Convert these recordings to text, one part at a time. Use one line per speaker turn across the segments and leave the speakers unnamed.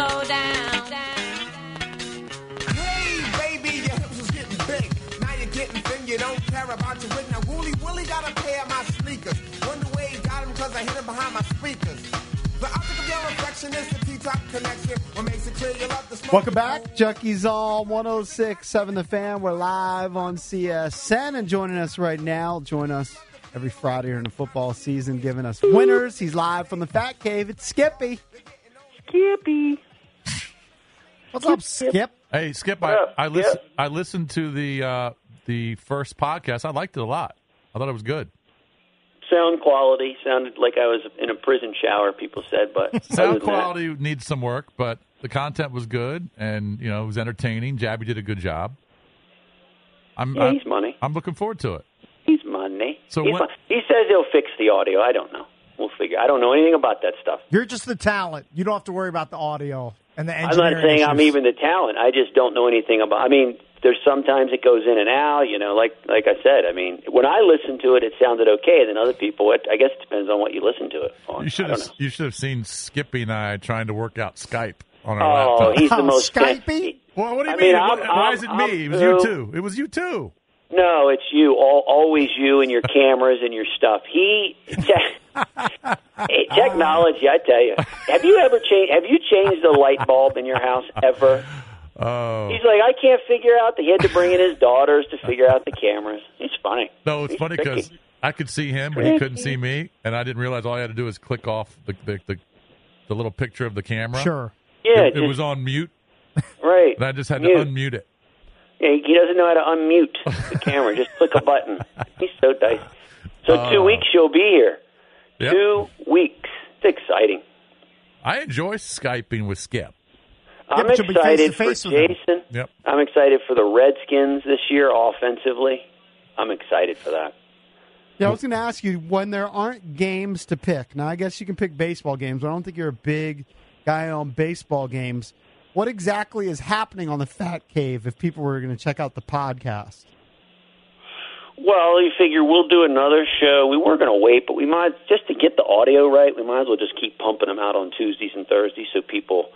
Slow down.
Hey, baby, your hips is getting big. Now you're getting thin, you don't care about your wig. Now, Wooly Willie got a pair of my sneakers. Wonder where he got them, cause I hit him behind my speakers. The optic of your reflection is the T-top connection. What makes it clear you love the smoke.
Welcome back, Junkies All 106.7 The Fan. We're live on CSN, and joining us right now, join us every Friday during the football season, giving us winners. He's live from the Fat Cave. It's Skippy.
Skippy.
What's up, Skip?
Hey, Skip, I, I listen I listened to the uh, the first podcast. I liked it a lot. I thought it was good.
Sound quality sounded like I was in a prison shower. People said, but
Sound
than that-
quality needs some work, but the content was good and you know it was entertaining. Jabby did a good job. I'm
Yeah,
I'm,
he's money.
I'm looking forward to it.
He's money.
So
He's
what-
mon- he says he'll fix the audio. I don't know. We'll figure. I don't know anything about that stuff.
You're just the talent. You don't have to worry about the audio and the
I'm not saying I'm even the talent. I just don't know anything about. I mean, there's sometimes it goes in and out. You know, like like I said. I mean, when I listened to it, it sounded okay. Then other people, it, I guess it depends on what you listen to it on.
You should
I don't
have
know.
you should have seen Skippy and I trying to work out Skype on our
Oh,
laptop.
he's the
Oh,
most
Skypey?
well, what do you
I
mean?
mean,
Why-
I'm-
Why
I'm-
is it
I'm
me? It was you too. It was you too.
No, it's you. All, always you and your cameras and your stuff. He, te- Hey, technology. I tell you, have you ever changed? Have you changed the light bulb in your house ever?
Oh
He's like, I can't figure out. That He had to bring in his daughters to figure out the cameras. He's funny.
no, it's
He's
funny because I could see him, but he couldn't see me, and I didn't realize all I had to do is click off the the, the, the little picture of the camera.
Sure.
yeah,
it, it
just-
was on mute,
right.
and I just had
Mute.
to unmute it.
Yeah, he doesn't know how to unmute the camera. Just click a button. He's so nice. So two
oh.
weeks you'll be here.
Yep.
Two weeks. It's exciting.
I enjoy skyping with Skip.
I'm
but
excited for
face-to-face with him.
Jason.
Yep.
I'm excited for the Redskins this year offensively. I'm excited for that.
Yeah, I was going to ask you when there aren't games to pick. Now, I guess you can pick baseball games, but I don't think you're a big guy on baseball games. What exactly is happening on the Fat Cave if people were going to check out the podcast?
Well, you figure we'll do another show. We were going to wait, but we might just to get the audio right. We might as well just keep pumping them out on Tuesdays and Thursdays so people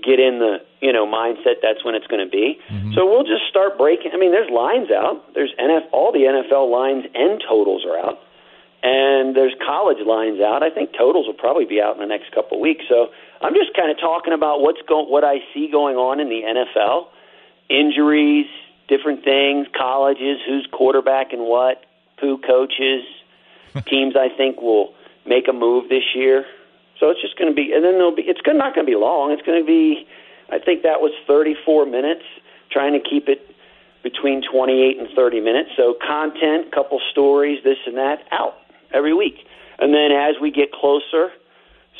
get in the you know mindset. That's when it's going to be. Mm-hmm. So we'll just start breaking. I mean, there's lines out. There's NF. All the NFL lines and totals are out, and there's college lines out. I think totals will probably be out in the next couple of weeks. So I'm just kind of talking about what's going, what I see going on in the NFL, injuries, different things, colleges, who's quarterback and what, who coaches, teams I think will make a move this year. So it's just going to be, and then there'll be. It's gonna, not going to be long. It's going to be. I think that was 34 minutes. Trying to keep it between 28 and 30 minutes. So content, couple stories, this and that, out every week. And then as we get closer,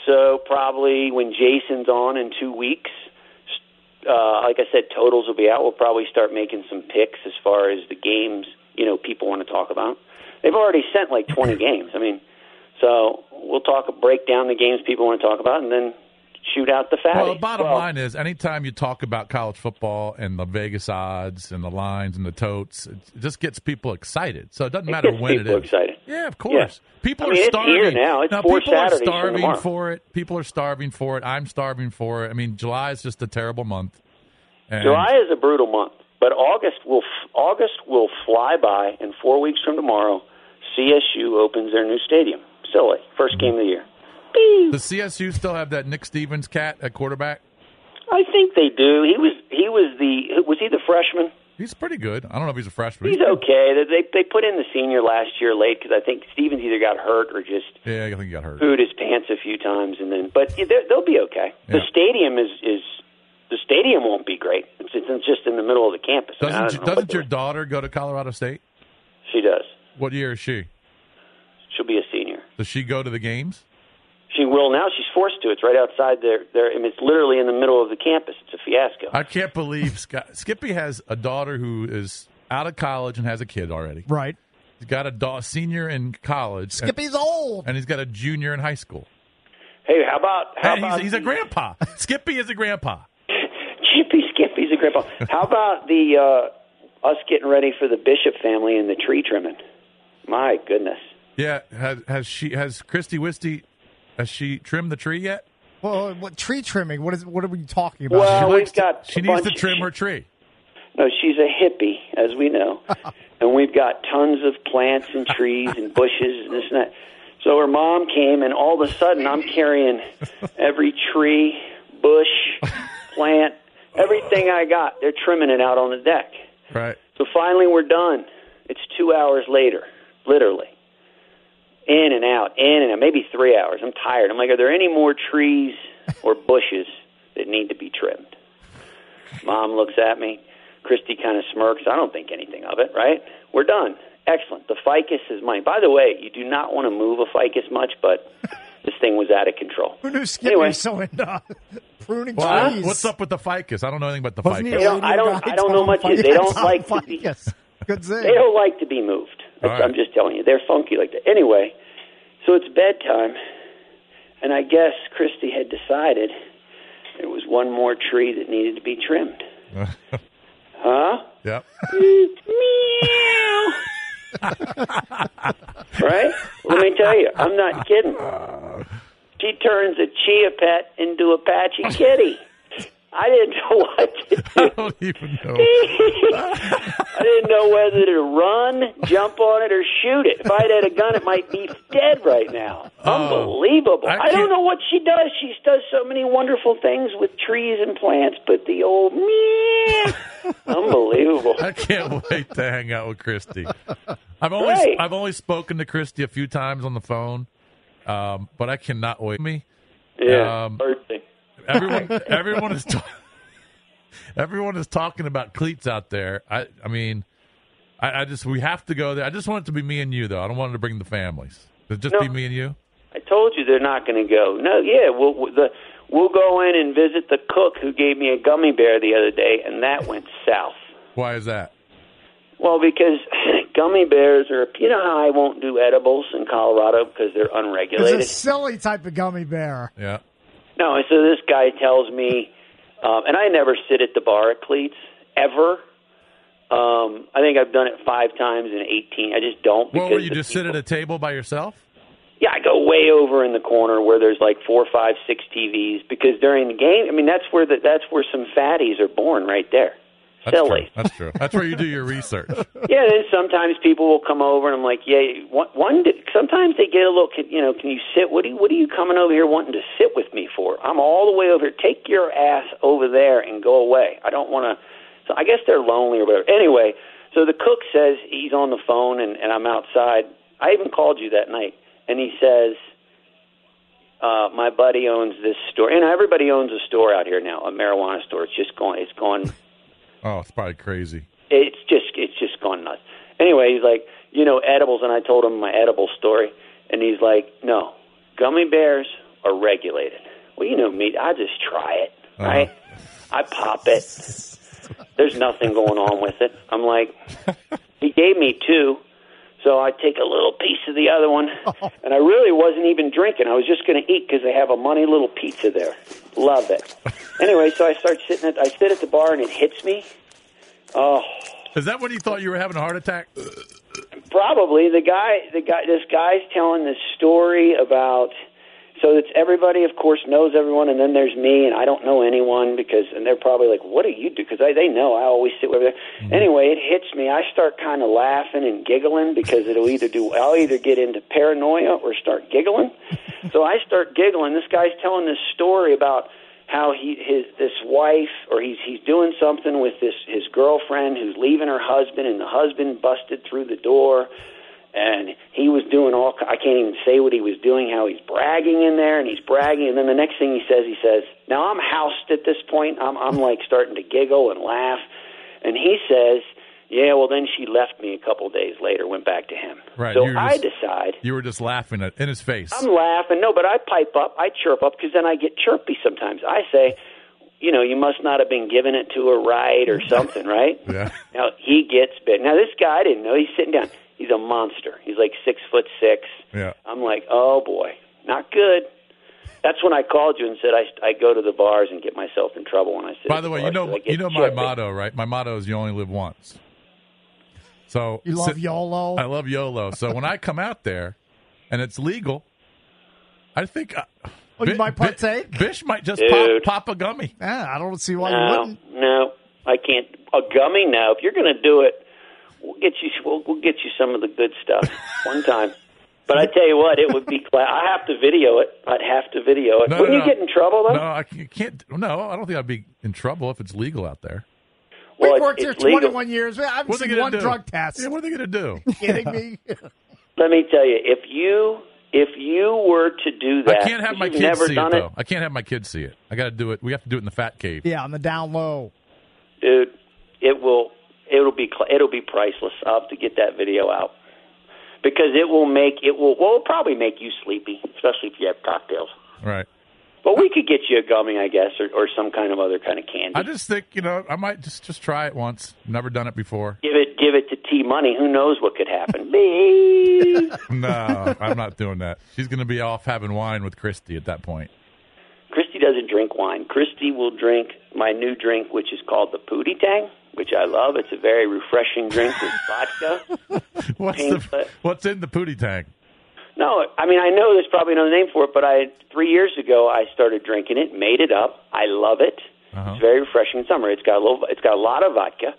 so probably when Jason's on in two weeks, uh, like I said, totals will be out. We'll probably start making some picks as far as the games you know people want to talk about. They've already sent like 20 games. I mean, so we'll talk break down the games people want to talk about, and then shoot out the fatty.
Well, the bottom
Well,
line is, anytime you talk about college football and the Vegas odds and the lines and the totes, it just gets people excited. So it doesn't
It
matter when it is.
excited.
Yeah, of course. People
I mean,
are
it's
starving
here now. It's
now,
four
people are
Saturdays from
starving for it. People are starving for it. I'm starving for it. I mean, July is just a terrible month. And
July is a brutal month, but August will August will fly by. In four weeks from tomorrow, CSU opens their new stadium. Silly, 1st mm-hmm. game of the year.
Does CSU still have that Nick Stevens cat at quarterback?
I think they do. He was he was the was he the freshman?
He's pretty good. I don't know if he's a freshman.
He's okay. They they, put in the senior last year late because I think Stevens either got hurt or just
Yeah, I think he got hurt.
pooed his pants a few times, and then but they'll be okay. The stadium is is The stadium won't be great. It's, it's just in the middle of the campus. I mean, I
Doesn't doesn't your daughter go to Colorado State?
She does.
What year is she?
She'll be a senior.
Does she go to the games?
She will now. She's forced to. It's right outside there. There. I mean, it's literally in the middle of the campus. It's a fiasco.
I can't believe Scott, Skippy has a daughter who is out of college and has a kid already.
Right.
He's got a da- senior in college. and-
Skippy's old.
and he's got a junior in high school.
Hey, how about how
Hey,
about
he's, he's a grandpa. Skippy is a grandpa.
Chippy Skippy's a grandpa. How about the uh, us getting ready for the Bishop family and the tree trimming? My goodness.
Yeah, has, has she has Christy Wisty has she trimmed the tree yet?
Well, what tree trimming? What is? What are we talking about?
Well,
she
we've
likes to- she
a
needs to
bunch-
trim her tree.
No, she's a hippie, as we know, and we've got tons of plants and trees and bushes and this and that. So her mom came, and all of a sudden, I'm carrying every tree, bush, plant, everything I got. They're trimming it out on the deck.
Right.
So finally, we're done. It's two hours later, literally. In and out, in and out, maybe three hours. I'm tired. I'm like, are there any more trees or bushes that need to be trimmed? Mom looks at me. Christy kind of smirks. I don't think anything of it, right? We're done. Excellent. The ficus is mine. By the way, you do not want to move a ficus much, but this thing was out of control.
Who knew Skippy
Anyway.
so into pruning
Well,
trees?
what's up with the ficus? I don't know anything about the
Wasn't
ficus.
a
They don't- I don't- I don't know much. They don't like
Tom
to be-
Ficus. Good thing.
They don't like to be moved. That's,
right.
I'm just telling you. They're funky like that. Anyway, so it's bedtime, and I guess Christy had decided there was one more tree that needed to be trimmed. Huh?
Yep.
Meow. right? Let me tell you, I'm not kidding. She turns a chia pet into a patchy kitty. I didn't know what to do.
I don't even know.
I didn't know whether to run, jump on it, or shoot it. If I'd had a gun, it might be dead right now. Unbelievable.
I
I, don't know what she does. She does so many wonderful things with trees and plants, but the old meow. Unbelievable.
I can't wait to hang out with Christy. I've only
Right.
I've only spoken to Christy a few times on the phone, um, but I cannot wait. Me,
Yeah.
Um,
birthday.
Everyone, everyone is ta- everyone is talking about Cleats out there. I, I mean, I, I just we have to go there. I just want it to be me and you, though. I don't want it to bring the families. It just
No.
be me and you.
I told you they're not going to go. No, yeah, we'll we'll- the we'll go in and visit the cook who gave me a gummy bear the other day, and that went south.
Why is that?
Well, because gummy bears are, you know how I won't do edibles in Colorado because they're unregulated.
It's
unregulated.
a silly type of gummy bear.
Yeah.
No, and so this guy tells me, um, and I never sit at the bar at Cleats ever. Um, I think I've done it five times in eighteen. I just don't.
Well, were you just sit at a table by yourself?
Yeah, I go way over in the corner where there's like four, five, six TVs because during the game, I mean that's where the, that's where some fatties are born right there.
That's
Silly.
true. That's true. That's where you do your research.
Yeah, and then sometimes people will come over and I'm like, yeah. One, one sometimes they get a little, you know, can you sit? What are you, what are you coming over here wanting to sit with me for? I'm all the way over here. Take your ass over there and go away. I don't want to. So I guess they're lonely or whatever. Anyway, so the cook says he's on the phone and, and I'm outside. I even called you that night, and he says, uh, "My buddy owns this store, and everybody owns a store out here now, a marijuana store. It's just going, it's going."
Oh, it's probably crazy.
it's just it's just gone nuts. Anyway, he's like, you know, edibles, and I told him my edible story, and he's like, no, gummy bears are regulated. Well, you know me, I just try it, uh-huh. right? I pop it. There's nothing going on with it. I'm like, he gave me two, so I take a little piece of the other one, and I really wasn't even drinking. I was just going to eat because they have a money little pizza there. Love it. Anyway, so I start sitting at I sit at the bar and it hits me. Oh,
Is that when you thought you were having a heart attack?
Probably the guy, the guy, this guy's telling this story about. So it's everybody, of course, knows everyone, and then there's me, and I don't know anyone because, and they're probably like, "What do you do?" Because they they know I always sit over there. Mm-hmm. Anyway, it hits me. I start kind of laughing and giggling because it'll either do. I'll either get into paranoia or start giggling. so I start giggling. This guy's telling this story about how he his this wife or he's he's doing something with this his girlfriend who's leaving her husband and the husband busted through the door and he was doing all. I can't even say what he was doing. How he's bragging in there, and he's bragging, and then the next thing he says, he says, "Now I'm housed at this point. I'm I'm like starting to giggle and laugh," and he says. Yeah, well, then she left me a couple days later, went back to him.
Right,
So I
just-
decide
You were just laughing at, in his face.
I'm laughing. No, but I pipe up. I chirp up because then I get chirpy sometimes. I say, you know, you must not have been giving it to her right or something, right?
Yeah.
Now he gets bit. Now this guy, I didn't know. He's sitting down. He's a monster. He's like six foot six.
Yeah.
I'm like, oh boy, not good. That's when I called you and said I I go to the bars and get myself in trouble when I said,
By the way,
bars
you know
'cause I get
you know my motto, right? My motto is you only live once. So
You love
so-
YOLO.
I love YOLO. So when I come out there and it's legal, I think uh,
Oh, you might partake?
Bish might just pop, pop a gummy.
Yeah, I don't see why you
No,
wouldn't.
no, I can't. A gummy? No. If you're going to do it, we'll get you. We'll, we'll get you some of the good stuff one time. But I tell you what, it would be. Cla- I have to video it. I'd have to video it.
No,
Wouldn't
no,
you get in trouble though?
No, I can't- can't. No, I don't think I'd be in trouble if it's legal out there.
Well,
We've
it's-
worked here
it's legal.
21 years. I haven't
What
seen one
do?
drug test.
Yeah, what are they going to do?
kidding me?
Let me tell you, if you if you were to do that,
I can't have my kids
never
see it
done
though. I can't have my kids see it. I got to do it. We have to do it in the fat cave.
yeah, on the down low.
dude. It will. It'll be. It'll be priceless. I'll have to get that video out because it will make it will. Well, it'll probably make you sleepy, especially if you have cocktails.
Right.
But we could get you a gummy, I guess, or, or some kind of other kind of candy.
I just think you know I might just just try it once. Never done it before.
give it, give it to T Money. Who knows what could happen? Me.
No, I'm not doing that. She's going to be off having wine with Christy at that point.
Christy doesn't drink wine. Christy will drink my new drink, which is called the Pootie Tang, which I love. It's a very refreshing drink with vodka.
What's the. What's in the Pootie Tang?
No, I mean I know there's probably another name for it, but I three years ago I started drinking it, made it up. I love it.
Uh-huh.
It's very refreshing in summer. It's got a little, it's got a lot of vodka.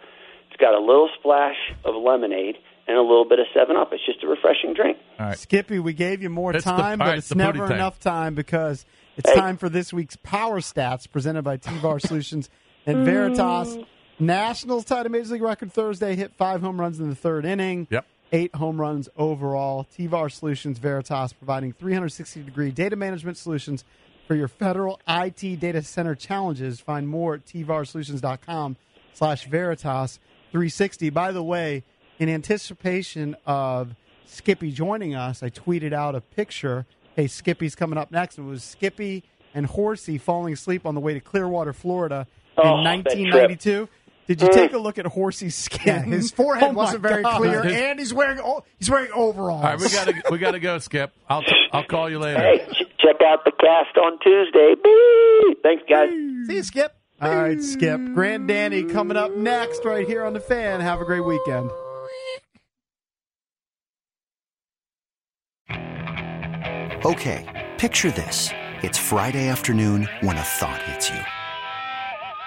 It's got a little splash of lemonade and a little bit of Seven Up. It's just a refreshing drink.
All right.
Skippy, we gave you more
It's
time,
all
but
right,
it's
it's the
never
tank.
enough time because it's
Hey.
time for this week's Power Stats presented by TVAR Solutions and Veritas. Nationals tied a Major League record Thursday, hit five home runs in the third inning.
Yep.
Eight home runs overall. TVAR Solutions Veritas providing 360 degree data management solutions for your federal IT data center challenges. Find more at tvarsolutions.com slash Veritas 360. By the way, in anticipation of Skippy joining us, I tweeted out a picture. Hey, Skippy's coming up next. It was Skippy and Horsey falling asleep on the way to Clearwater, Florida
Oh,
in
that trip.
1992. Did you mm. take a look at Horsey's skin?
Yeah, his forehead
Oh,
wasn't very
God.
clear, and he's wearing o- he's wearing overalls.
All right, we got to we got to go, Skip. I'll t- I'll call you later.
Hey, check out the cast on Tuesday. Beep. Thanks, guys.
See you, Skip.
All right, Skip. Grant and Danny coming up next right here on the fan. Have a great weekend.
Okay, picture this. It's Friday afternoon when a thought hits you.